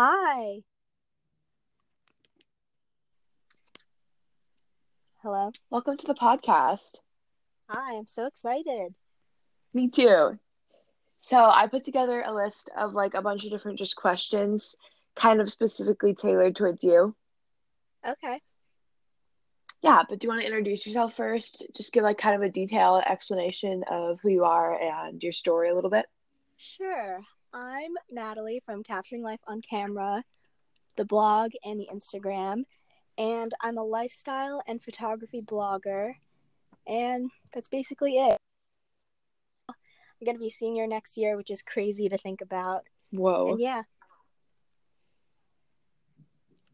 Hi. Hello. Welcome to the podcast. Hi, I'm so excited. Me too. So I put together a list of like a bunch of different just questions, kind of specifically tailored towards you. Okay. Yeah, but do you want to introduce yourself first? Just give like kind of a detailed explanation of who you are and your story a little bit. Sure. I'm Natalie from Capturing Life on Camera, the blog and the Instagram, and I'm a lifestyle and photography blogger. And that's basically it. I'm going to be senior next year, which is crazy to think about. Whoa. And yeah,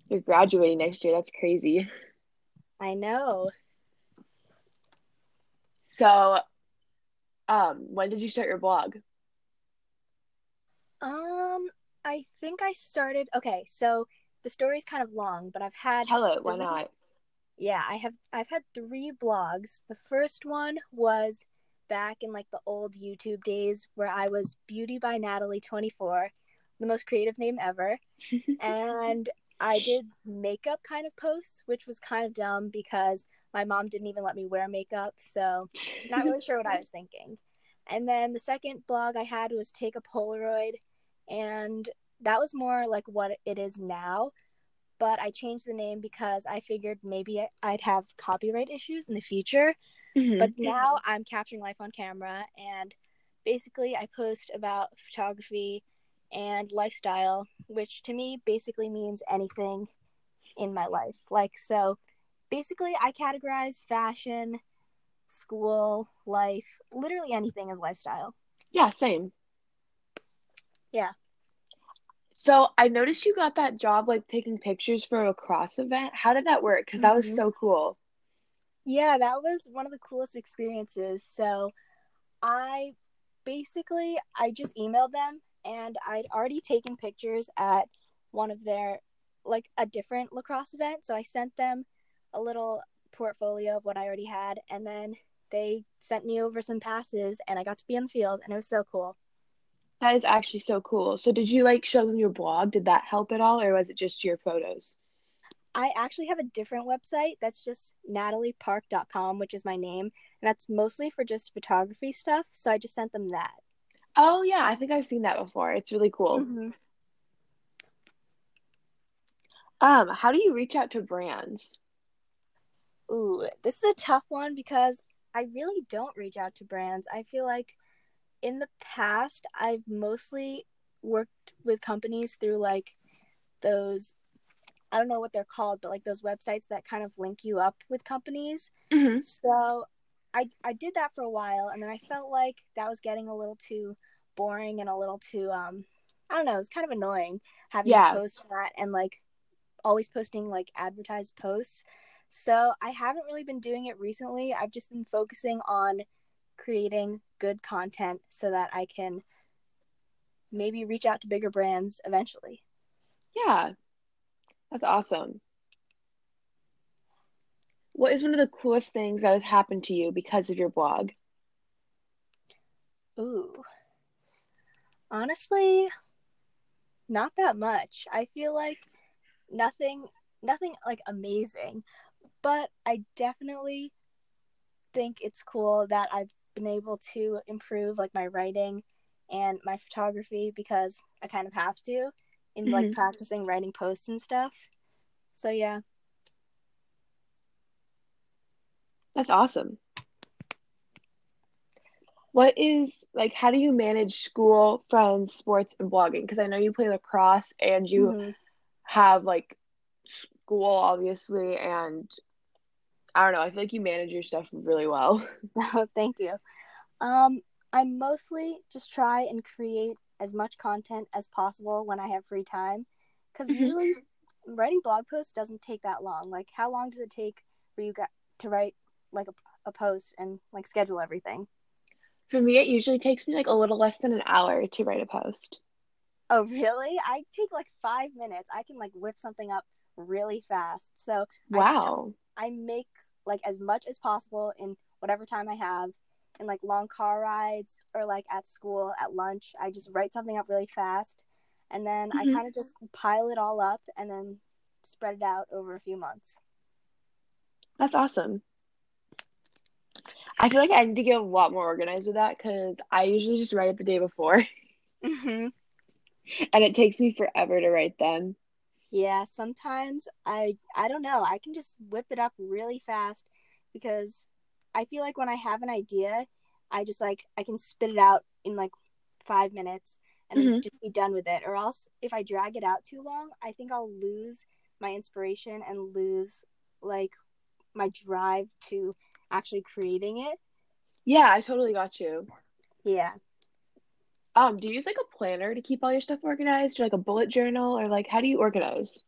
You're graduating next year. That's crazy. I know. So, um, when did you start your blog? Um, I think I started. Okay, so the story's kind of long, but I've had Tell it, why not? Yeah, I have I've had three blogs. The first one was back in like the old YouTube days where I was Beauty by Natalie 24, the most creative name ever. and I did makeup kind of posts, which was kind of dumb because my mom didn't even let me wear makeup, so not really sure what I was thinking. And then the second blog I had was Take a Polaroid, and that was more like what it is now. But I changed the name because I figured maybe I'd have copyright issues in the future. Mhm. But now I'm capturing life on camera, and basically I post about photography and lifestyle, which to me basically means anything in my life. Like, so basically, I categorize fashion, school, life, literally anything as lifestyle. Yeah, same. Yeah. So I noticed you got that job like taking pictures for a lacrosse event. How did that work? Because that was Mhm. so cool. Yeah, that was one of the coolest experiences. So I basically I just emailed them and I'd already taken pictures at one of their like a different lacrosse event. So I sent them a little portfolio of what I already had and then they sent me over some passes and I got to be on the field and it was so cool. That is actually so cool. So did you like show them your blog? Did that help at all, or was it just your photos? I actually have a different website that's just nataliepark.com, which is my name, and that's mostly for just photography stuff. So I just sent them that. Oh yeah, I think I've seen that before. It's really cool. Mm-hmm. Um, how do you reach out to brands? Ooh, this is a tough one because I really don't reach out to brands. I feel like in the past, I've mostly worked with companies through like those, I don't know what they're called, but like those websites that kind of link you up with companies. Mm-hmm. So I I did that for a while and then I felt like that was getting a little too boring and a little too um I don't know, it's kind of annoying having Yeah. to post that and like always posting like advertised posts. So I haven't really been doing it recently. I've just been focusing on creating good content so that I can maybe reach out to bigger brands eventually. Yeah, that's awesome. What is one of the coolest things that has happened to you because of your blog? Ooh. Honestly, not that much. I feel like nothing nothing like amazing, but I definitely think it's cool that I've been able to improve like my writing and my photography because I kind of have to in like Mhm. practicing writing posts and stuff. So yeah. That's awesome. What is like, how do you manage school, friends, sports, and blogging? Because I know you play lacrosse and you Mhm. have like school, obviously, and I don't know, I feel like you manage your stuff really well. Oh, thank you. Um, I mostly just try and create as much content as possible when I have free time, because Mhm. usually writing blog posts doesn't take that long. Like, how long does it take for you got to write like a, a post and like schedule everything? For me, it usually takes me like a little less than an hour to write a post. Oh, really? I take like five minutes. I can like whip something up really fast. So I just Wow. I make like as much as possible in whatever time I have in like long car rides or like at school at lunch. I just write something up really fast and then Mhm. I kind of just pile it all up and then spread it out over a few months. That's awesome. I feel like I need to get a lot more organized with that because I usually just write it the day before, hmm and it takes me forever to write them. Yeah, sometimes I I don't know. I can just whip it up really fast because I feel like when I have an idea, I just like I can spit it out in like five minutes and Mhm. just be done with it. Or else if I drag it out too long, I think I'll lose my inspiration and lose like my drive to actually creating it. Yeah, I totally got you. Yeah. Um, do you use like a planner to keep all your stuff organized, or like a bullet journal, or like how do you organize?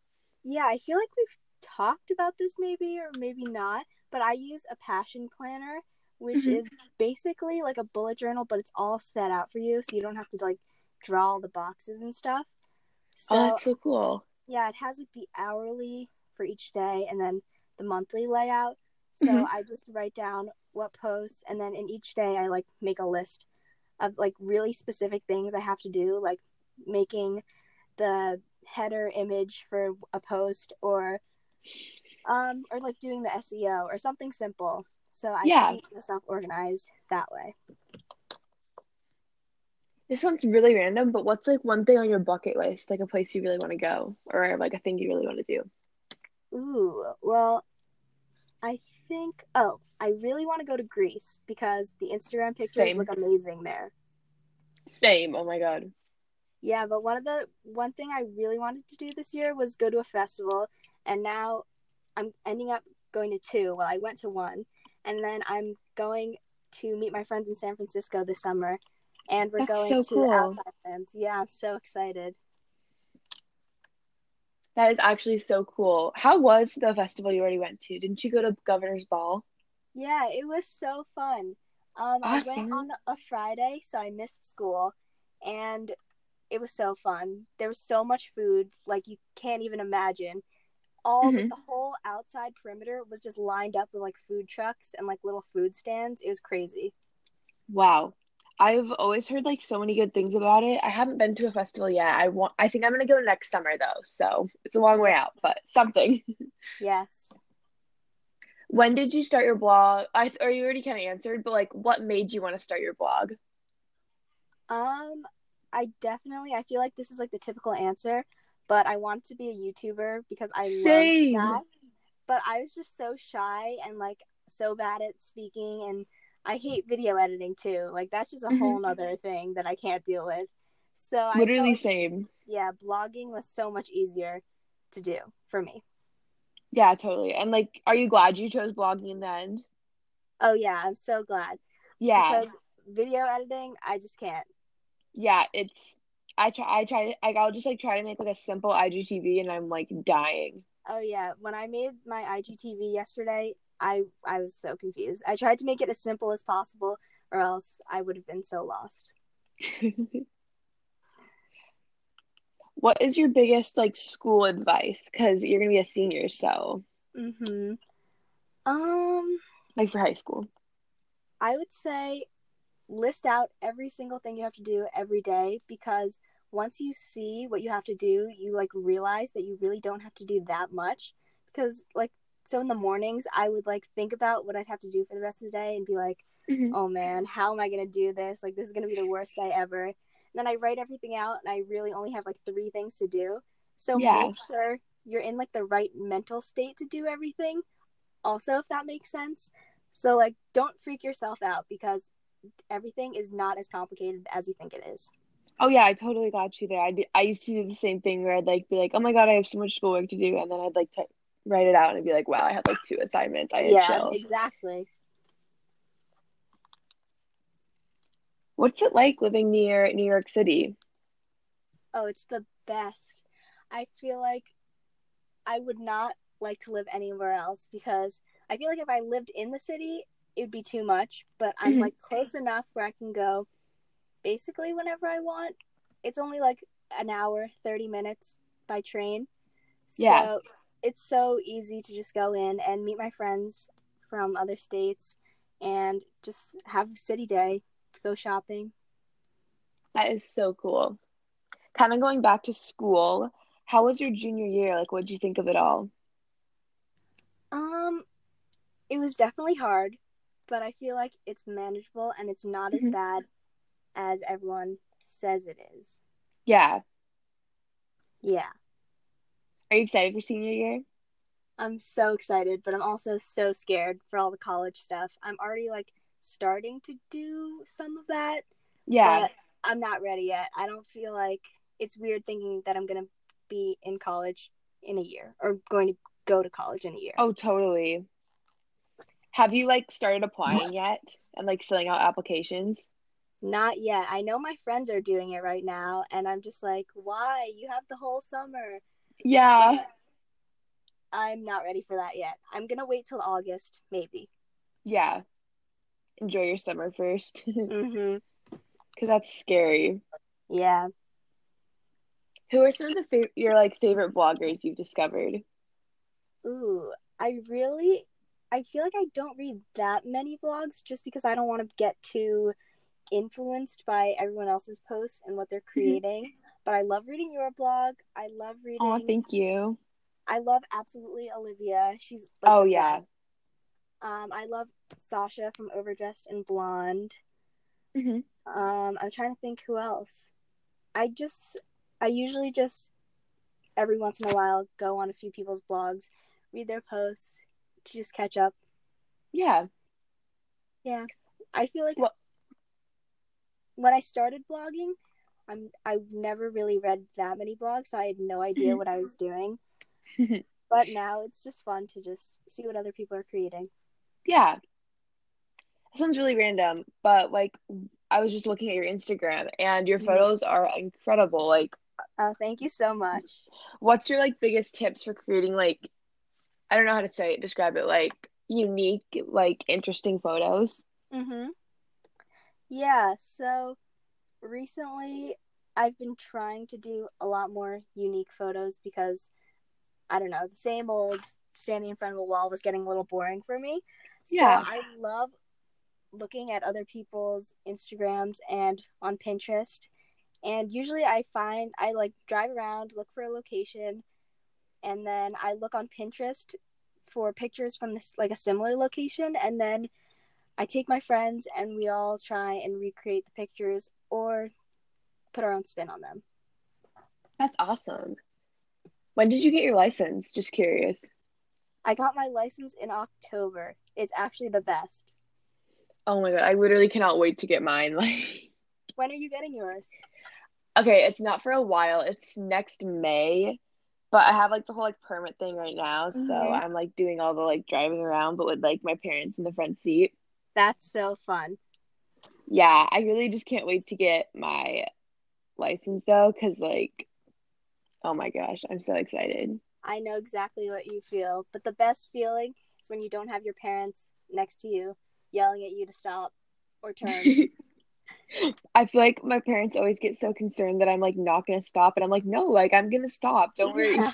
Yeah, I feel like we've talked about this maybe or maybe not, but I use a passion planner, which Mhm. is basically like a bullet journal, but it's all set out for you, so you don't have to like draw all the boxes and stuff. So Oh, that's so cool. yeah, it has like the hourly for each day and then the monthly layout. So Mhm. I just write down what posts and then in each day I like make a list of like really specific things I have to do, like making the header image for a post or um or like doing the SEO or something simple. So I Yeah. keep myself organized that way. This one's really random, but what's like one thing on your bucket list, like a place you really want to go, or like a thing you really want to do? Ooh, well, I think oh, I really want to go to Greece because the Instagram pictures Same. look amazing there. Same. Oh my God. Yeah, but one of the one thing I really wanted to do this year was go to a festival, and now I'm ending up going to two. Well, I went to one, and then I'm going to meet my friends in San Francisco this summer, and we're That's going so to cool. Outside Lands. Yeah, I'm so excited. That is actually so cool. How was the festival you already went to? Didn't you go to Governor's Ball? Yeah, it was so fun. Um, I went on a Friday, so I missed school, and it was so fun. There was so much food, like you can't even imagine. All Mhm. the whole outside perimeter was just lined up with like food trucks and like little food stands. It was crazy. Wow. I've always heard like so many good things about it. I haven't been to a festival yet. I want I think I'm gonna go next summer though, so it's a long way out, but something. Yes. When did you start your blog? I or you already kind of answered, but like what made you want to start your blog? Um, I definitely I feel like this is like the typical answer, but I wanted to be a YouTuber because I Same. love that. But I was just so shy and like so bad at speaking and I hate video editing too. Like that's just a Mhm. whole nother thing that I can't deal with. So I Literally felt, same. yeah, blogging was so much easier to do for me. Yeah, totally. And like, are you glad you chose blogging in the end? Oh yeah, I'm so glad. Yeah. Because video editing, I just can't. Yeah, it's I try I try to like I'll just like try to make like a simple IGTV and I'm like dying. Oh yeah, when I made my IGTV yesterday, I I was so confused. I tried to make it as simple as possible, or else I would have been so lost. What is your biggest like school advice? Because you're gonna be a senior, so hmm Um, like for high school. I would say list out every single thing you have to do every day because once you see what you have to do, you like realize that you really don't have to do that much. Because like so in the mornings, I would like think about what I'd have to do for the rest of the day and be like, Mhm. oh man, how am I gonna do this? Like this is gonna be the worst day ever. And then I write everything out and I really only have like three things to do. So Yeah. make sure you're in like the right mental state to do everything. Also, if that makes sense. So like don't freak yourself out because everything is not as complicated as you think it is. Oh yeah, I totally got you there. I did, I used to do the same thing where I'd like be like, oh my God, I have so much schoolwork to do, and then I'd like to write it out and be like, wow, I have like two assignments. I yeah, chill. exactly. What's it like living near New York City? Oh, it's the best. I feel like I would not like to live anywhere else because I feel like if I lived in the city, it'd be too much. But I'm Mhm. like close enough where I can go basically whenever I want. It's only like an hour, 30 minutes by train. So Yeah. It's so easy to just go in and meet my friends from other states and just have a city day, go shopping. That is so cool. kind of going back to school, how was your junior year? Like, what did you think of it all? Um, it was definitely hard, but I feel like it's manageable and it's not as Mhm. bad as everyone says it is. Yeah. Yeah, Are you excited for senior year? I'm so excited, but I'm also so scared for all the college stuff. I'm already like starting to do some of that, Yeah. but I'm not ready yet. I don't feel like it's weird thinking that I'm gonna be in college in a year or going to go to college in a year. Oh, totally. Have you like started applying yet and like filling out applications? Not yet. I know my friends are doing it right now, and I'm just like, why? You have the whole summer. Yeah. I'm not ready for that yet. I'm gonna wait till August, maybe. Yeah. Enjoy your summer first because hmm Cause that's scary. Yeah. Who are some of the fav- your like favorite bloggers you've discovered? Ooh, I really, I feel like I don't read that many blogs just because I don't want to get too influenced by everyone else's posts and what they're creating. But I love reading your blog. I love reading. Oh, thank you. I love absolutely Olivia. She's like, Oh yeah. best. Um, I love Sasha from Overdressed and Blonde. hmm Um, I'm trying to think who else. I just, I usually just every once in a while go on a few people's blogs, read their posts to just catch up. Yeah. Yeah. I feel like Well- when I started blogging, I'm I never really read that many blogs, so I had no idea what I was doing. But now it's just fun to just see what other people are creating. Yeah. This one's really random, but like I was just looking at your Instagram and your Mhm. photos are incredible. Like, Oh, thank you so much. what's your like biggest tips for creating like I don't know how to say it, describe it, like unique, like interesting photos? Mhm. Yeah, so recently I've been trying to do a lot more unique photos because I don't know, the same old standing in front of a wall was getting a little boring for me. So Yeah. I love looking at other people's Instagrams and on Pinterest. And usually I find I like drive around, look for a location, and then I look on Pinterest for pictures from this like a similar location and then I take my friends and we all try and recreate the pictures or put our own spin on them. That's awesome. When did you get your license? Just curious. I got my license in October. It's actually the best. Oh my God, I literally cannot wait to get mine. Like, When are you getting yours? okay, it's not for a while. It's next May, but I have like the whole like permit thing right now, so Mhm. I'm like doing all the like driving around, but with like my parents in the front seat. That's so fun. Yeah, I really just can't wait to get my license though, because like, oh my gosh, I'm so excited. I know exactly what you feel, but the best feeling is when you don't have your parents next to you yelling at you to stop or turn. I feel like my parents always get so concerned that I'm like not gonna stop, and I'm like, no, like I'm gonna stop. Don't worry. Yeah.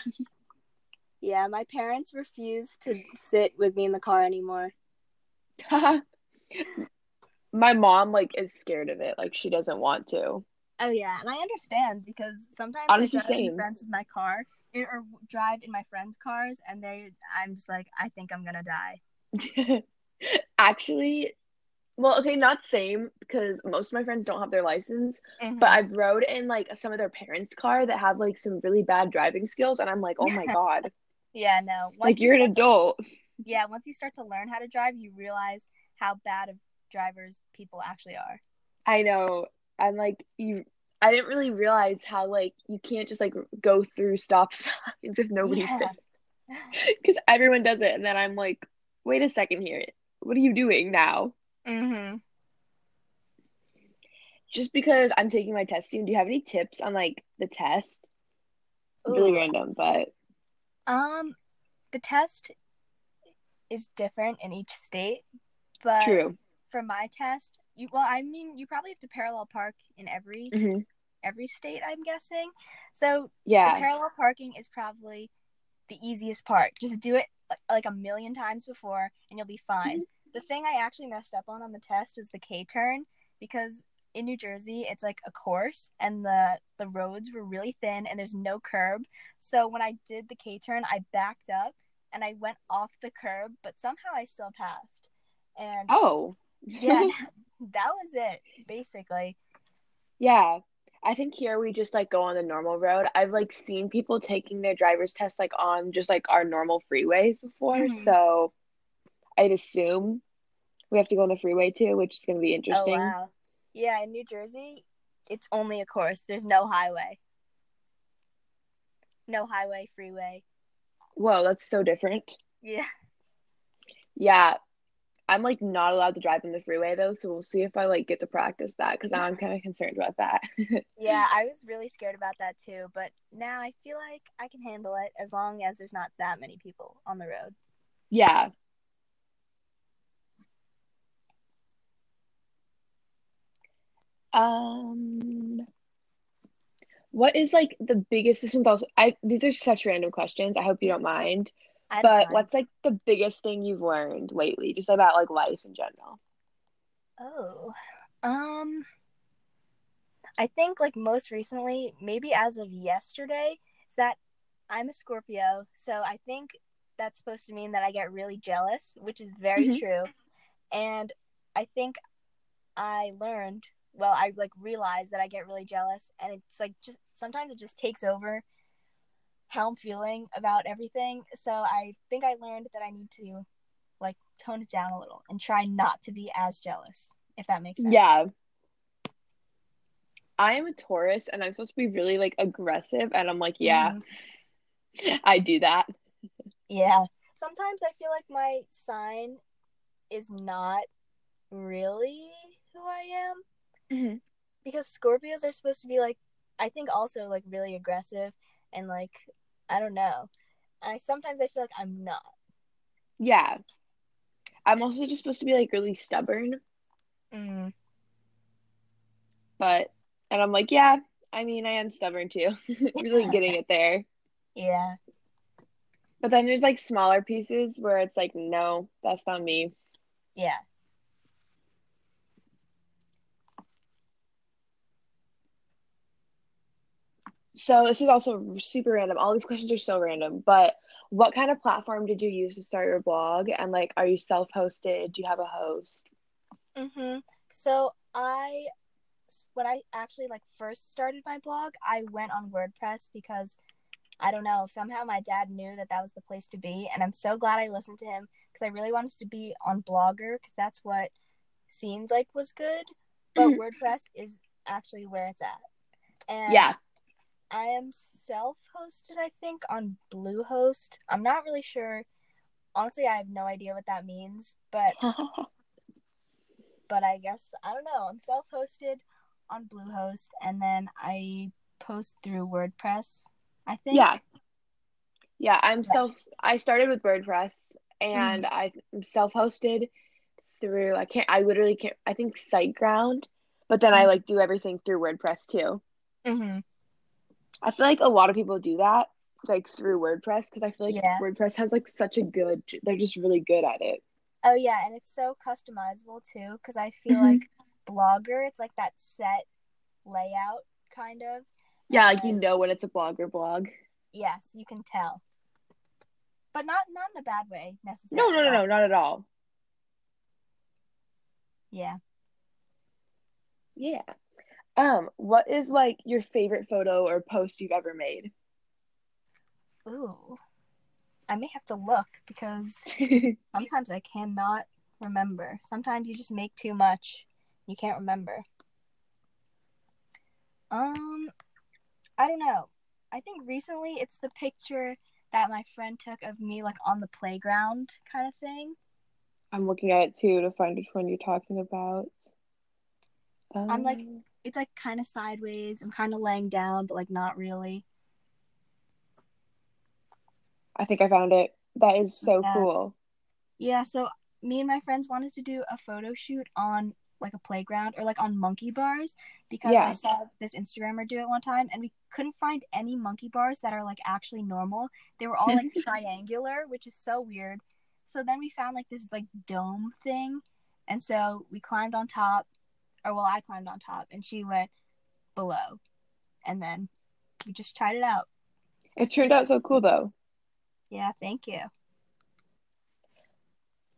yeah, my parents refuse to sit with me in the car anymore. My mom like is scared of it. Like she doesn't want to. Oh yeah, and I understand because sometimes Honestly, I drive in same. friends in my car or drive in my friends' cars, and they, I'm just like, I think I'm gonna die. Actually, well, okay, not same because most of my friends don't have their license, Mm-hmm. but I've rode in like some of their parents' car that have like some really bad driving skills, and I'm like, oh my God, yeah, no. Once like you you're an start to- adult. yeah, once you start to learn how to drive, you realize how bad of drivers people actually are. I know. I'm like you. I didn't really realize how like you can't just like go through stop signs if nobody's Yeah. there because everyone does it, and then I'm like, wait a second here, what are you doing now? Mm-hmm. Just because I'm taking my test soon, do you have any tips on like the test? Really random, but Um, the test is different in each state, but true. for my test, you well, I mean, you probably have to parallel park in every hmm every state. I'm guessing. So Yeah. parallel parking is probably the easiest part. Just do it like, like a million times before, and you'll be fine. The thing I actually messed up on on the test was the K turn because in New Jersey, it's like a course, and the the roads were really thin, and there's no curb. So when I did the K turn, I backed up and I went off the curb, but somehow I still passed. And oh, yeah, that was it basically. Yeah. I think here we just like go on the normal road. I've like seen people taking their driver's test like on just like our normal freeways before. Mhm. So I'd assume we have to go on the freeway too, which is going to be interesting. Oh wow. Yeah, in New Jersey, it's only a course. There's no highway. No highway, freeway. Whoa, that's so different. Yeah. Yeah. I'm like not allowed to drive on the freeway though, so we'll see if I like get to practice that because I'm kind of concerned about that. Yeah, I was really scared about that too, but now I feel like I can handle it as long as there's not that many people on the road. yeah. Um, what is like the biggest, this one's also, I, these are such random questions. I hope you don't mind. But mind. what's like the biggest thing you've learned lately, just about like life in general? Oh. Um I think like most recently, maybe as of yesterday, is that I'm a Scorpio, so I think that's supposed to mean that I get really jealous, which is very Mhm. true. And I think I learned, well, I like realized that I get really jealous and it's like just sometimes it just takes over how I'm feeling about everything. So I think I learned that I need to like tone it down a little and try not to be as jealous, if that makes sense. Yeah. I am a Taurus and I'm supposed to be really like aggressive, and I'm like, yeah, Mhm. I do that. Yeah. Sometimes I feel like my sign is not really who I am Mhm. because Scorpios are supposed to be like I think also like really aggressive and like I don't know. I sometimes I feel like I'm not. Yeah. I'm also just supposed to be like really stubborn, Mm. but and I'm like, yeah, I mean, I am stubborn too. Really getting it there. Yeah. But then there's like smaller pieces where it's like, no, that's not me. Yeah. So this is also super random. All these questions are so random, but what kind of platform did you use to start your blog? And like, are you self-hosted? Do you have a host? Mhm. So I when I actually like first started my blog, I went on WordPress because I don't know, somehow my dad knew that that was the place to be and I'm so glad I listened to him because I really wanted to be on Blogger because that's what seems like was good, but Mhm. WordPress is actually where it's at. And Yeah. I am self-hosted, I think, on Bluehost. I'm not really sure. Honestly, I have no idea what that means, but but I guess I don't know. I'm self-hosted on Bluehost, and then I post through WordPress. I think. Yeah. Yeah, I'm Yeah. self I started with WordPress and I'm self-hosted through I can't I literally can't I think SiteGround, but then I Mhm. like do everything through WordPress too. hmm I feel like a lot of people do that like through WordPress because I feel like Yeah. WordPress has like such a good they're just really good at it. Oh yeah, and it's so customizable too. Because I feel Mhm. like Blogger, it's like that set layout kind of. Yeah, like you know when it's a blogger blog. Yes, you can tell. But not not in a bad way necessarily. No, no, no, no, not at all. Yeah. Yeah. Um, what is like your favorite photo or post you've ever made? Ooh. I may have to look because sometimes I cannot remember. Sometimes you just make too much. You can't remember. Um, I don't know. I think recently it's the picture that my friend took of me like on the playground kind of thing. I'm looking at it too to find which one you're talking about. I'm like- Um, It's like kind of sideways. I'm kind of laying down, but like not really. I think I found it. That is so Yeah. cool. Yeah, so me and my friends wanted to do a photo shoot on like a playground or like on monkey bars because Yeah. I saw this Instagrammer do it one time and we couldn't find any monkey bars that are like actually normal. They were all like triangular, which is so weird. So then we found like this like dome thing and so we climbed on top or well, I climbed on top and she went below. And then we just tried it out. It turned out so cool though. Yeah, thank you.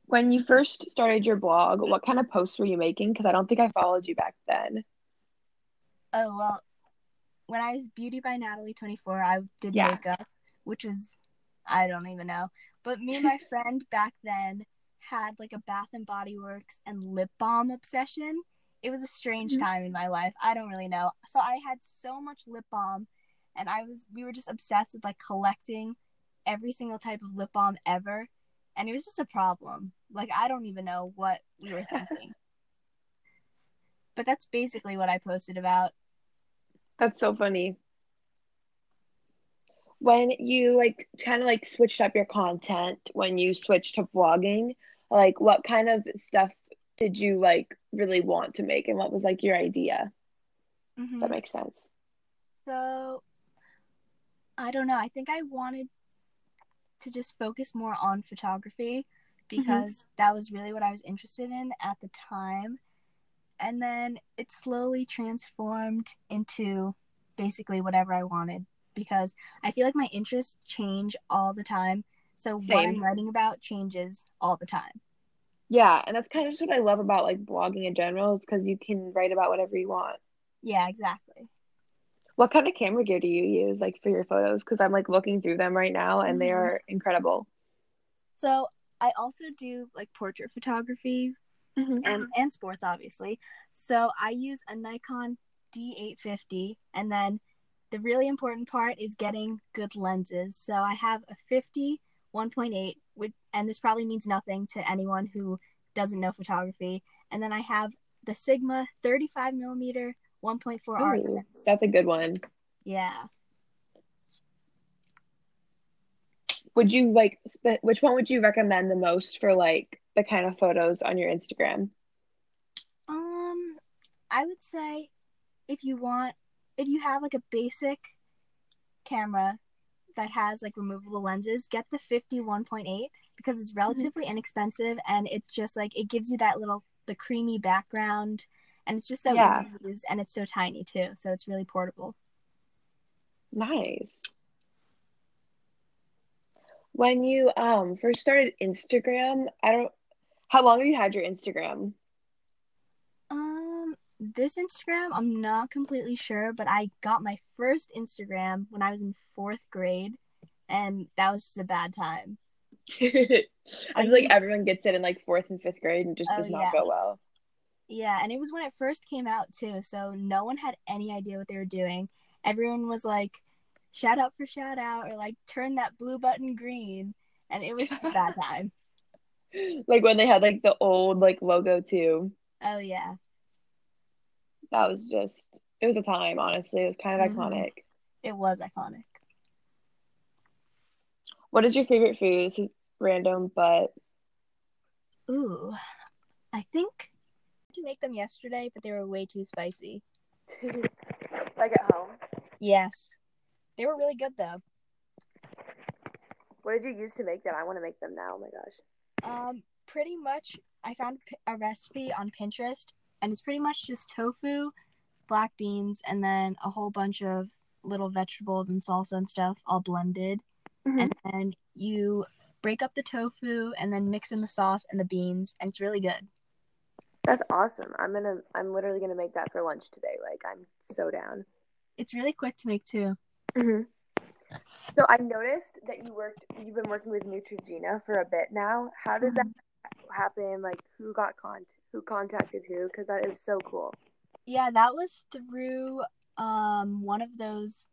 When you first started your blog, what kind of posts were you making? Because I don't think I followed you back then. Oh, well, when I was Beauty by Natalie 24, I did Yeah. makeup, which was, I don't even know. But me and my friend back then had like a Bath and Body Works and lip balm obsession. It was a strange Mhm. time in my life. I don't really know. So I had so much lip balm and I was we were just obsessed with like collecting every single type of lip balm ever. And it was just a problem. Like I don't even know what we were thinking. but that's basically what I posted about. That's so funny. When you like kind of like switched up your content, when you switched to vlogging, like what kind of stuff did you like really want to make and what was like your idea? Mhm. that makes sense. So I don't know. I think I wanted to just focus more on photography because that was really what I was interested in at the time. And then it slowly transformed into basically whatever I wanted because I feel like my interests change all the time. So what I'm writing about changes all the time. Yeah, and that's kind of just what I love about like blogging in general, is because you can write about whatever you want. Yeah, exactly. What kind of camera gear do you use like for your photos? Because I'm like looking through them right now and they Mhm. are incredible. So I also do like portrait photography Mhm. and, and sports obviously. So I use a Nikon D850 and then the really important part is getting good lenses. So I have a 50 1.8 which, and this probably means nothing to anyone who doesn't know photography. And then I have the Sigma 35 millimeter 1.4 Art Ooh, that's a good one. Yeah. Would you like sp which one would you recommend the most for like the kind of photos on your Instagram? Um, I would say if you want, if you have like a basic camera that has like removable lenses, get the 51.8 because it's relatively inexpensive and it just like it gives you that little the creamy background and it's just so Yeah. easy to use and it's so tiny too, so it's really portable. Nice. When you um first started Instagram, I don't how long have you had your Instagram? This Instagram, I'm not completely sure, but I got my first Instagram when I was in fourth grade, and that was just a bad time. I feel like everyone gets it in like fourth and fifth grade and just Oh, does not yeah. go well. Yeah, and it was when it first came out too, so no one had any idea what they were doing. Everyone was like, shout out for shout out, or like turn that blue button green, and it was just a bad time. Like when they had like the old like logo too. Oh yeah, That was just it was a time, honestly. It was kind of Mhm. iconic. it was iconic. What is your favorite food? This is random, but Ooh, I think to make them yesterday, but they were way too spicy. like at home. Yes, they were really good though. What did you use to make them? I want to make them now. Oh my gosh. Um, pretty much, I found a recipe on Pinterest, and it's pretty much just tofu, black beans, and then a whole bunch of little vegetables and salsa and stuff all blended. Mhm. And then you break up the tofu and then mix in the sauce and the beans, and it's really good. That's awesome. I'm gonna I'm literally gonna make that for lunch today. Like I'm so down. It's really quick to make too. hmm So I noticed that you worked you've been working with Neutrogena for a bit now. How does that happen? Like who got con who contacted who? Because that is so cool. Yeah, that was through um one of those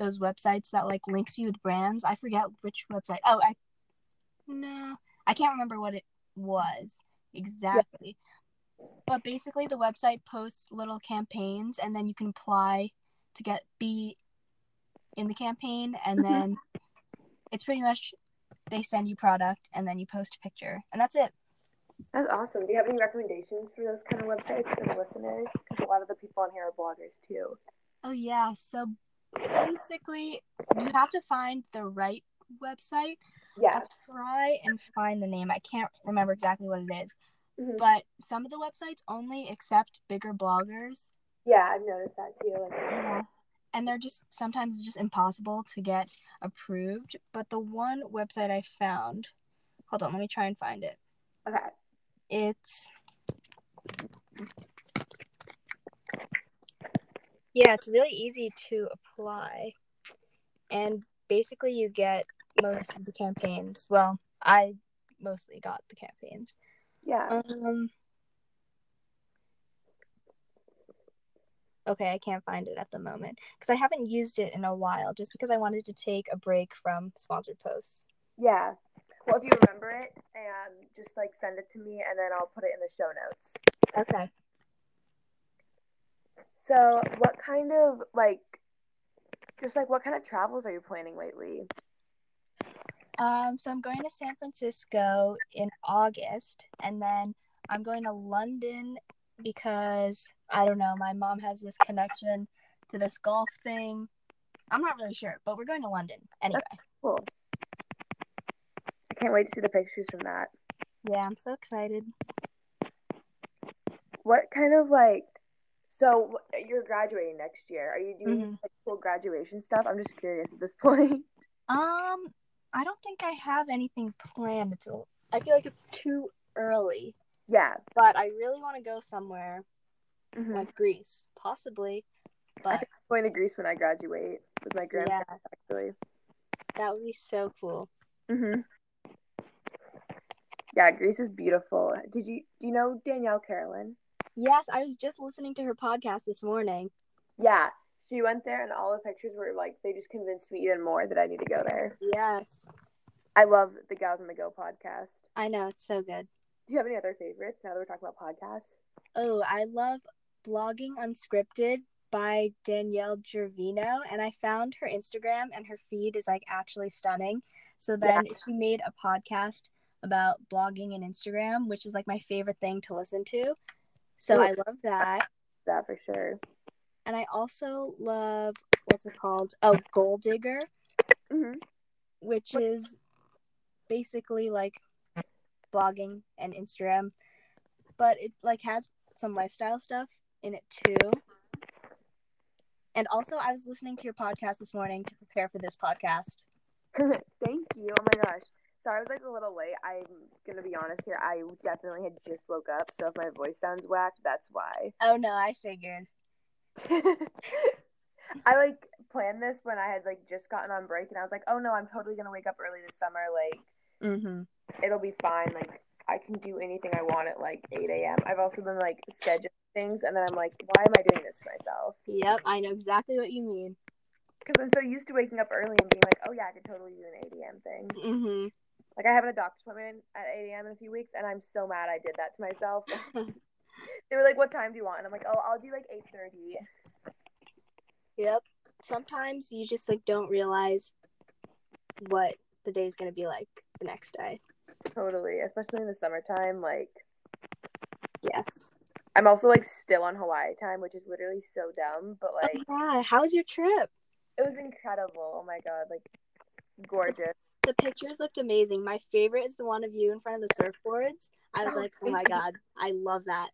those websites that like links you with brands. I forget which website. Oh, I no, I can't remember what it was exactly. But basically, the website posts little campaigns, and then you can apply to get be in the campaign, and then it's pretty much they send you product, and then you post a picture, and that's it. That's awesome. Do you have any recommendations for those kind of websites for the listeners? Because a lot of the people on here are bloggers too. Oh yeah, so basically you have to find the right website. Yeah. I'll try and find the name. I can't remember exactly what it is. Mhm. but some of the websites only accept bigger bloggers. Yeah, I've noticed that too. Like, Yeah. And they're just sometimes just impossible to get approved. But the one website I found, hold on, let me try and find it. okay. It's yeah, it's really easy to apply, and basically you get most of the campaigns. Well, I mostly got the campaigns. Yeah. Um. Okay, I can't find it at the moment because I haven't used it in a while. Just because I wanted to take a break from sponsored posts. Yeah. Well, if you remember it, and just like send it to me, and then I'll put it in the show notes. Okay. So, what kind of like, just like what kind of travels are you planning lately? Um, so I'm going to San Francisco in August, and then I'm going to London because I don't know, my mom has this connection to this golf thing. I'm not really sure, but we're going to London anyway. Cool. Can't wait to see the pictures from that. Yeah, I'm so excited. What kind of like, so you're graduating next year. Are you doing Mhm. like cool graduation stuff? I'm just curious at this point. Um, I don't think I have anything planned. It's a, I feel like it's too early, Yeah. but I really want to go somewhere Mhm. like Greece, possibly. But I'm going to Greece when I graduate with my grandparents, yeah, actually. that would be so cool. hmm Yeah, Greece is beautiful. Did you do you know Danielle Carolyn? Yes, I was just listening to her podcast this morning. Yeah, she went there, and all the pictures were like they just convinced me even more that I need to go there. Yes, I love the Gals on the Go podcast. I know it's so good. Do you have any other favorites now that we're talking about podcasts? Oh, I love blogging unscripted by Danielle Gervino, and I found her Instagram, and her feed is like actually stunning. So then she made a podcast about blogging and Instagram, which is like my favorite thing to listen to. So I love that. That for sure. And I also love what's it called? Oh, Gold Digger, hmm which is basically like blogging and Instagram, but it like has some lifestyle stuff in it too. And also, I was listening to your podcast this morning to prepare for this podcast. Thank you. Oh my gosh. Sorry, I was like a little late. I'm gonna be honest here. I definitely had just woke up, so if my voice sounds whacked, that's why. Oh no, I figured. I like planned this when I had like just gotten on break, and I was like, "Oh no, I'm totally gonna wake up early this summer. Like, Mm-hmm. it'll be fine. Like, I can do anything I want at like 8 a.m." I've also been like scheduling things, and then I'm like, "Why am I doing this to myself?" Yep, I know exactly what you mean. Because I'm so used to waking up early and being like, "Oh yeah, I could totally do an 8 a.m. thing." Mm-hmm. Like, I have a doctor's appointment at 8 a.m. in a few weeks, and I'm so mad I did that to myself. they were like, "What time do you want?" And I'm like, "Oh, I'll do like 8:30." Yep. Sometimes you just like don't realize what the day is gonna be like the next day. Totally, especially in the summertime. Like, Yes. I'm also like still on Hawaii time, which is literally so dumb, but oh, like yeah. How was your trip? it was incredible. Oh my god, like gorgeous. The pictures looked amazing. My favorite is the one of you in front of the surfboards. I was like, oh my god, I love that.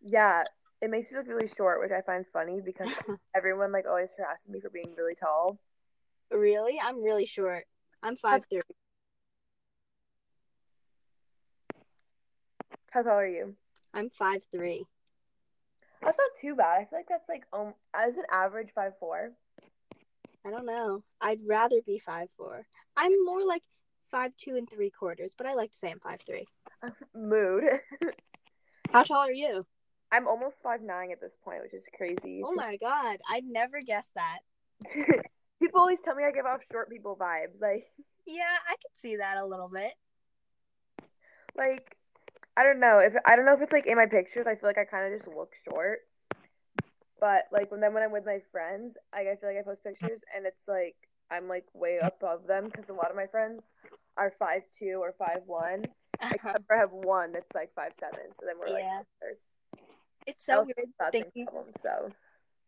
Yeah, it makes me look really short, which I find funny because everyone like always harasses me for being really tall. really? I'm really short. I'm five three. How tall are you? I'm five three. That's not too bad. I feel like that's like um as an average five four. I don't know. I'd rather be five four. I'm more like five two and three quarters, but I like to say I'm five three. Mood. How tall are you? I'm almost five nine at this point, which is crazy. Oh my god, I'd never guessed that. people always tell me I give off short people vibes. Like Yeah, I could see that a little bit. like I don't know if I don't know if it's like in my pictures. I feel like I kind of just look short. But like when then when I'm with my friends, like I feel like I post pictures and it's like I'm like way above them because a lot of my friends are five two or five one. Uh-huh. Except for I have one that's like five seven. So then we're like Yeah. sisters. it's so weird thinking. problem. So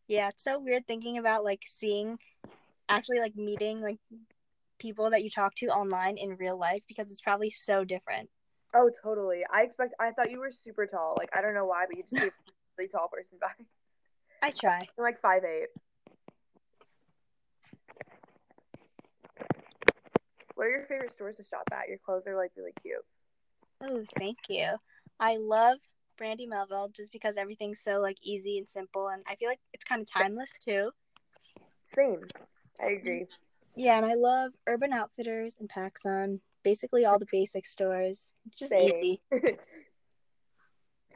Yeah, it's so weird thinking about like seeing, actually like meeting like people that you talk to online in real life because it's probably so different. Oh, totally. I expect. I thought you were super tall. Like I don't know why, but you just a really tall person vibes. I try. I'm like five eight. What are your favorite stores to shop at? Your clothes are like really cute. Oh, thank you. I love Brandy Melville just because everything's so like easy and simple, and I feel like it's kind of timeless too. Same. I agree. Yeah, and I love Urban Outfitters and PacSun. Basically, all the basic stores. Just Same. easy.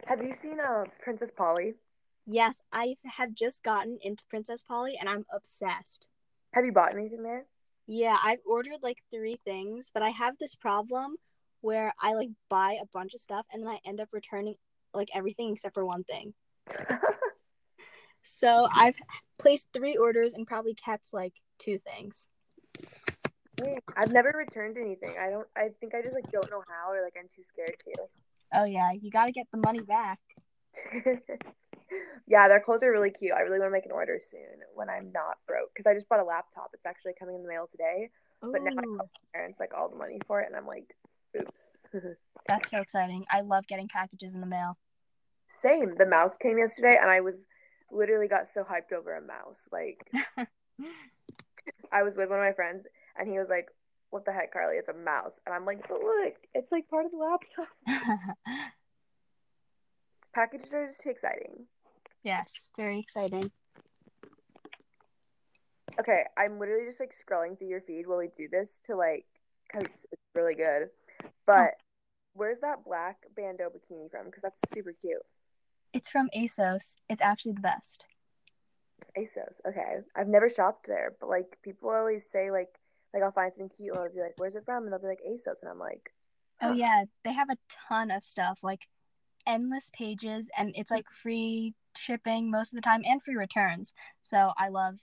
Have you seen uh Princess Polly? Yes, I have just gotten into Princess Polly, and I'm obsessed. Have you bought anything there? Yeah, I've ordered like three things, but I have this problem where I like buy a bunch of stuff and then I end up returning like everything except for one thing. So I've placed three orders and probably kept like two things. I've never returned anything. I don't. I think I just like don't know how, or like I'm too scared to. Oh yeah, you got to get the money back. yeah, their clothes are really cute. I really want to make an order soon when I'm not broke because I just bought a laptop. It's actually coming in the mail today, but now I my parents like all the money for it, and I'm like, oops. that's so exciting. I love getting packages in the mail. Same. The mouse came yesterday, and I was literally got so hyped over a mouse. Like I was with one of my friends, and he was like, "What the heck, Carly? It's a mouse." And I'm like, "But look, it's like part of the laptop." Packages are just too exciting. Yes, very exciting. Okay, I'm literally just like scrolling through your feed while we do this to like, cause it's really good. But oh. where's that black bandeau bikini from? Cause that's super cute. It's from ASOS. It's actually the best. ASOS. Okay, I've never shopped there, but like people always say like, like I'll find something cute and I'll be like, "Where's it from?" And they'll be like ASOS, and I'm like, Oh Huh. yeah, they have a ton of stuff, like endless pages, and it's like free shipping most of the time and free returns. So I love.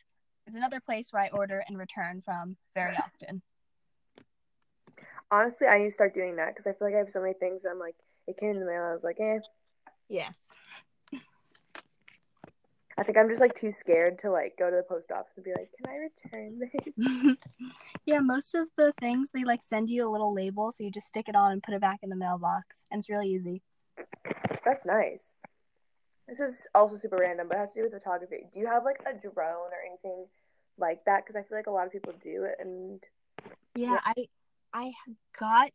It's another place where I order and return from very often. honestly, I need to start doing that because I feel like I have so many things. That I'm like, it came in the mail. I was like, eh. Yes. I think I'm just like too scared to like go to the post office and be like, "Can I return this?" yeah, most of the things they like send you a little label, so you just stick it on and put it back in the mailbox, and it's really easy. That's nice. This is also super random, but it has to do with photography. Do you have like a drone or anything like that? Because I feel like a lot of people do it, and Yeah, Yeah. I I got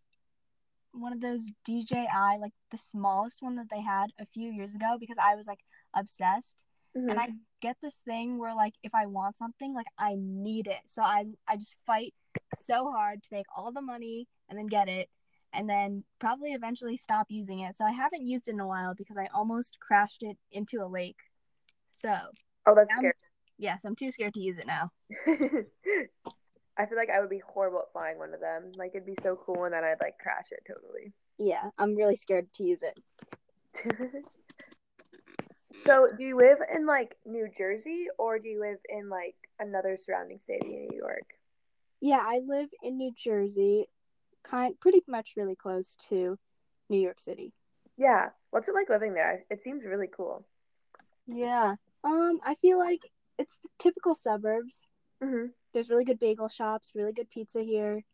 one of those DJI, like the smallest one that they had a few years ago, because I was like obsessed. Mm-hmm. and I get this thing where like if I want something, like I need it. So I I just fight so hard to make all the money and then get it and then probably eventually stop using it. So I haven't used it in a while because I almost crashed it into a lake. So oh, that's I'm- scary. yes, I'm too scared to use it now. I feel like I would be horrible at flying one of them. Like it'd be so cool, and then I'd like crash it totally. Yeah, I'm really scared to use it. so, do you live in like New Jersey, or do you live in like another surrounding state in New York? Yeah, I live in New Jersey, kind pretty much really close to New York City. Yeah. What's it like living there? It seems really cool. Yeah. Um, I feel like it's the typical suburbs. Mm-hmm. There's really good bagel shops, really good pizza here.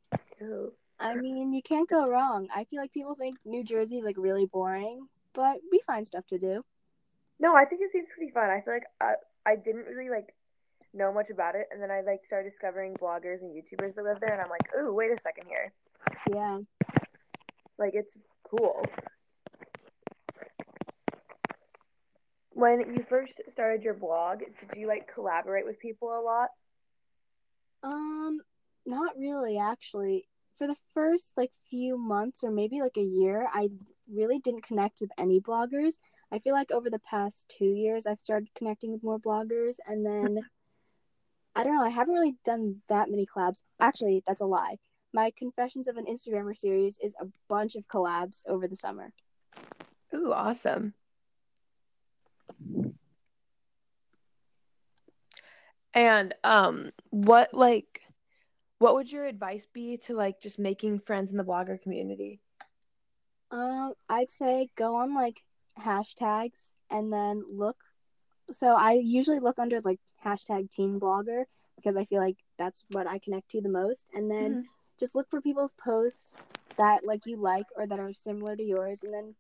I mean, you can't go wrong. I feel like people think New Jersey is like really boring, but we find stuff to do. No, I think it seems pretty fun. I feel like I, I didn't really like know much about it, and then I like started discovering bloggers and YouTubers that live there, and I'm like, ooh, wait a second here. Yeah. Like it's cool. When you first started your blog, did you like collaborate with people a lot? Um, not really actually. For the first like few months or maybe like a year, I really didn't connect with any bloggers. I feel like over the past 2 years I've started connecting with more bloggers and then I don't know, I haven't really done that many collabs. Actually, that's a lie. My Confessions of an Instagrammer series is a bunch of collabs over the summer. Ooh, awesome. And um what like what would your advice be to like just making friends in the blogger community? Um, I'd say go on like hashtags and then look. So I usually look under like hashtag teen blogger because I feel like that's what I connect to the most. And then just look for people's posts that like you like or that are similar to yours, and then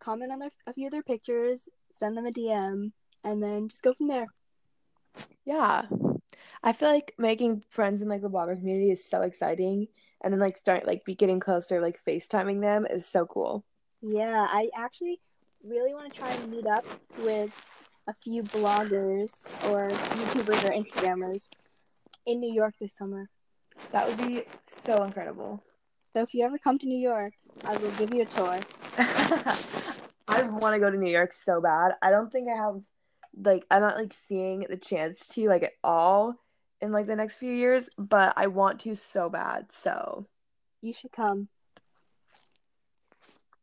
comment on their, a few of their pictures, send them a DM, and then just go from there. Yeah. I feel like making friends in like the blogger community is so exciting, and then like start like be getting closer, like FaceTiming them is so cool. Yeah, I actually really want to try and meet up with a few bloggers or YouTubers or Instagrammers in New York this summer. That would be so incredible. So if you ever come to New York, I will give you a tour. I want to go to New York so bad. I don't think I have like I'm not like seeing the chance to like at all in like the next few years, but I want to so bad. So you should come.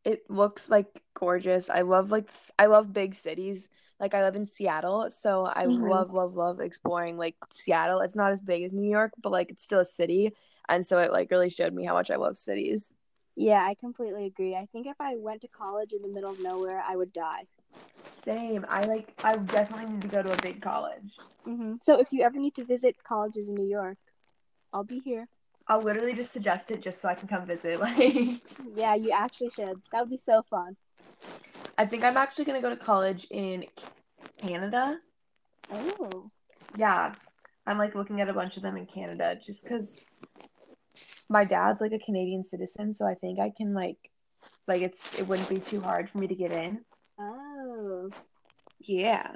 It looks like gorgeous. I love like I love big cities. Like I live in Seattle, so I mm-hmm. love love love exploring like Seattle. It's not as big as New York, but like it's still a city, and so it like really showed me how much I love cities. Yeah, I completely agree. I think if I went to college in the middle of nowhere, I would die. Same. I like. I definitely need to go to a big college. Mm-hmm. So if you ever need to visit colleges in New York, I'll be here. I'll literally just suggest it just so I can come visit. Like. yeah, you actually should. That would be so fun. I think I'm actually gonna go to college in Canada. Oh. Yeah, I'm like looking at a bunch of them in Canada just because my dad's like a Canadian citizen, so I think I can like like it's it wouldn't be too hard for me to get in. Oh. Yeah.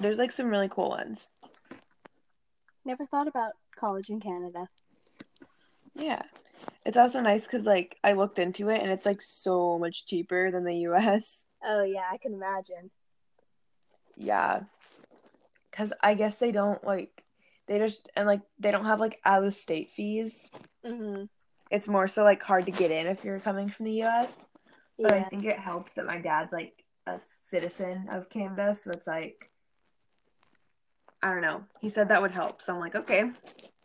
There's like some really cool ones. Never thought about college in Canada. Yeah. It's also nice because like I looked into it and it's like so much cheaper than the US. Oh yeah, I can imagine. Yeah. Cause I guess they don't like they just and like they don't have like out of state fees. Mm-hmm. It's more so like hard to get in if you're coming from the U.S. Yeah. But I think it helps that my dad's like a citizen of Canada, so it's like I don't know. He said that would help, so I'm like, okay.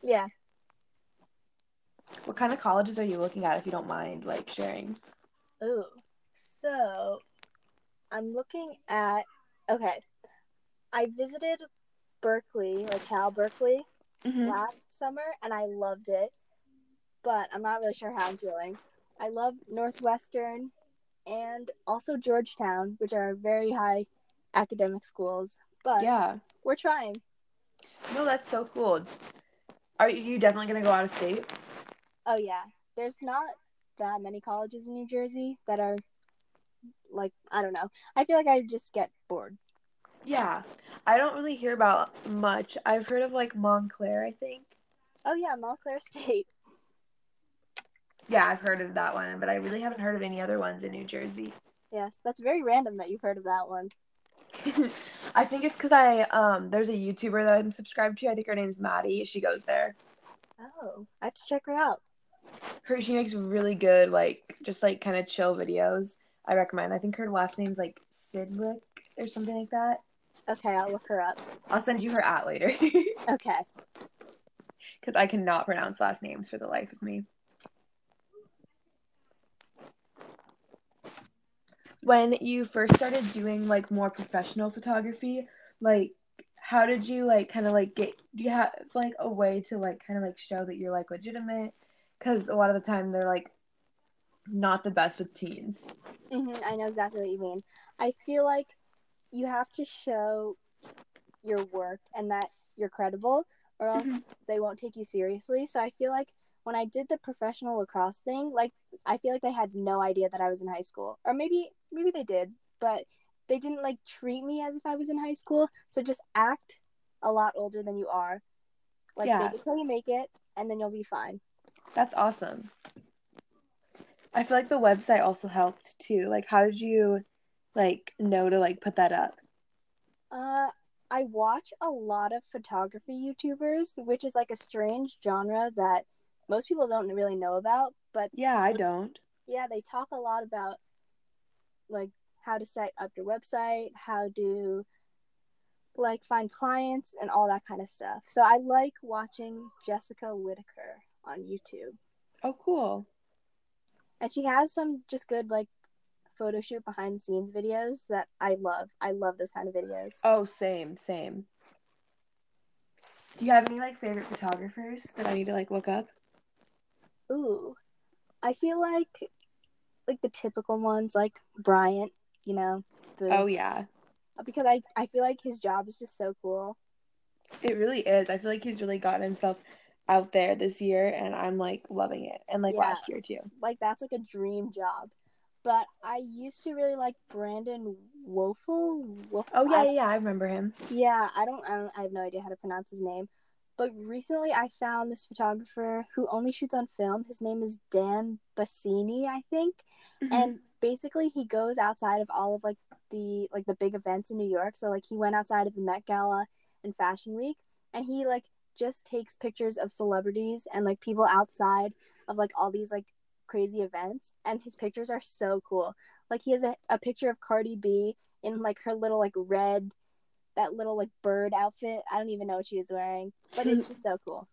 Yeah. What kind of colleges are you looking at, if you don't mind, like sharing? Ooh, so I'm looking at okay. I visited Berkeley, like Cal Berkeley, mm-hmm. last summer, and I loved it. But I'm not really sure how I'm feeling. I love Northwestern and also Georgetown, which are very high academic schools. But yeah, we're trying. No, that's so cool. Are you definitely gonna go out of state? Oh yeah, there's not that many colleges in New Jersey that are like I don't know. I feel like I just get bored. Yeah, I don't really hear about much. I've heard of like Montclair, I think. Oh yeah, Montclair State. Yeah, I've heard of that one, but I really haven't heard of any other ones in New Jersey. Yes, that's very random that you've heard of that one. I think it's because I um there's a YouTuber that I'm subscribed to. I think her name's Maddie. She goes there. Oh, I have to check her out. Her she makes really good like just like kind of chill videos. I recommend. I think her last name's like Sidlick or something like that. Okay, I'll look her up. I'll send you her at later. okay. Because I cannot pronounce last names for the life of me. When you first started doing like more professional photography, like how did you like kind of like get do you have like a way to like kind of like show that you're like legitimate because a lot of the time they're like not the best with teens mm-hmm, i know exactly what you mean i feel like you have to show your work and that you're credible or else mm-hmm. they won't take you seriously. So I feel like when I did the professional lacrosse thing, like I feel like they had no idea that I was in high school. Or maybe maybe they did, but they didn't like treat me as if I was in high school. So just act a lot older than you are. Like yeah. make it till you make it and then you'll be fine. That's awesome. I feel like the website also helped too. Like how did you like know to like put that up? Uh I watch a lot of photography YouTubers, which is like a strange genre that most people don't really know about, but Yeah, I don't. Yeah, they talk a lot about like how to set up your website, how to like find clients and all that kind of stuff. So I like watching Jessica Whitaker on YouTube. Oh, cool. And she has some just good like photo shoot behind the scenes videos that I love. I love those kind of videos. Oh, same, same. Do you have any like favorite photographers that I need to like look up? Ooh, I feel like like the typical ones, like Bryant. You know, the, Oh yeah. because I I feel like his job is just so cool. It really is. I feel like he's really gotten himself out there this year and I'm like loving it. And like Yeah. last year too. Like that's like a dream job. But I used to really like Brandon. Wof- Oh yeah, I- yeah, yeah, I remember him. Yeah, I don't, I don't, I have no idea how to pronounce his name. But recently I found this photographer who only shoots on film. His name is Dan Bassini, I think. Mm-hmm. And basically he goes outside of all of like the like the big events in New York. So like he went outside of the Met Gala and Fashion Week and he like just takes pictures of celebrities and like people outside of like all these like crazy events and his pictures are so cool. Like he has a, a picture of Cardi B in like her little like red that little like bird outfit. I don't even know what she was wearing, but it's just so cool.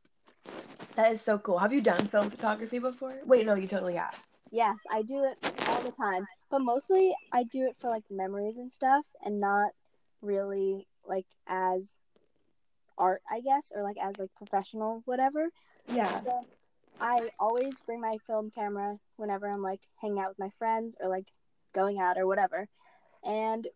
that is so cool. Have you done film photography before? Wait, no, you totally have. Yes, I do it all the time, but mostly I do it for like memories and stuff and not really like as art, I guess, or like as like professional whatever. Yeah. So I always bring my film camera whenever I'm like hanging out with my friends or like going out or whatever. And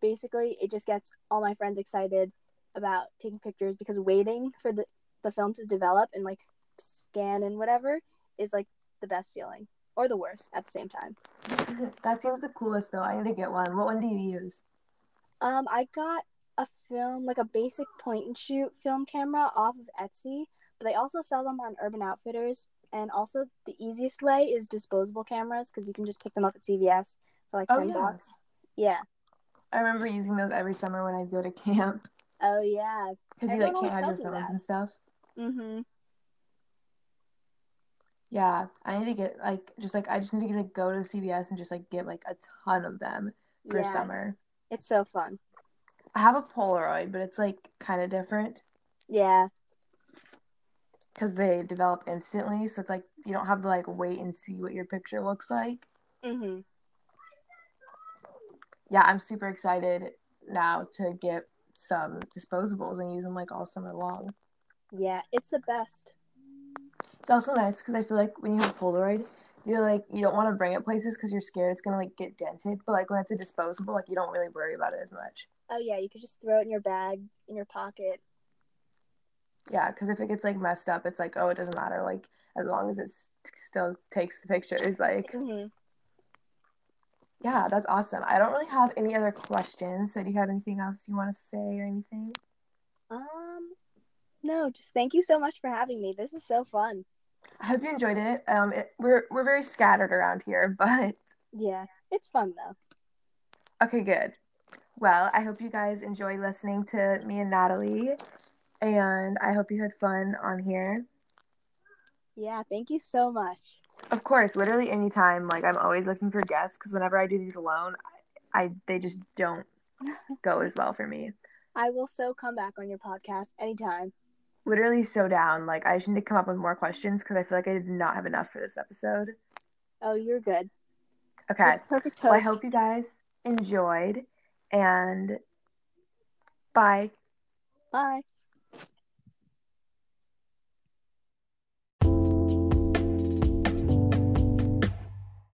basically it just gets all my friends excited about taking pictures because waiting for the, the film to develop and like scan and whatever is like the best feeling or the worst at the same time. that seems the coolest though. I need to get one. What one do you use? Um, I got a film like a basic point and shoot film camera off of Etsy, but they also sell them on Urban Outfitters. And also, the easiest way is disposable cameras because you can just pick them up at CVS for like Oh, ten yeah. bucks. Yeah. I remember using those every summer when I'd go to camp Oh yeah. because you like can't have your phones and stuff. Mm Mhm. Yeah, I need to get like just like I just need to get, go to CVS and just like get like a ton of them for yeah. summer. It's so fun. I have a Polaroid, but it's like kind of different Yeah. because they develop instantly. So it's like you don't have to like wait and see what your picture looks like. Mhm. Yeah, I'm super excited now to get some disposables and use them like all summer long. Yeah. It's the best. It's also nice because I feel like when you have a Polaroid, you're like you don't want to bring it places because you're scared it's gonna like get dented. But like when it's a disposable, like you don't really worry about it as much. Oh yeah. You could just throw it in your bag in your pocket. Yeah, because if it gets like messed up, it's like oh, it doesn't matter. Like as long as it still takes the pictures. Like Mhm. yeah, that's awesome. I don't really have any other questions. So do you have anything else you want to say or anything? Um. No, just thank you so much for having me. This is so fun. I hope you enjoyed it. Um, it, we're we're very scattered around here, but Yeah. It's fun though. okay, good. Well, I hope you guys enjoy listening to me and Natalie, and I hope you had fun on here. Yeah. Thank you so much. Of course, literally anytime. Like I'm always looking for guests because whenever I do these alone, I, I they just don't go as well for me. I will so come back on your podcast anytime. Literally so down. Like I just need to come up with more questions because I feel like I did not have enough for this episode. Oh, you're good. Okay. You're perfect host. Well, I hope you guys enjoyed, and bye. Bye.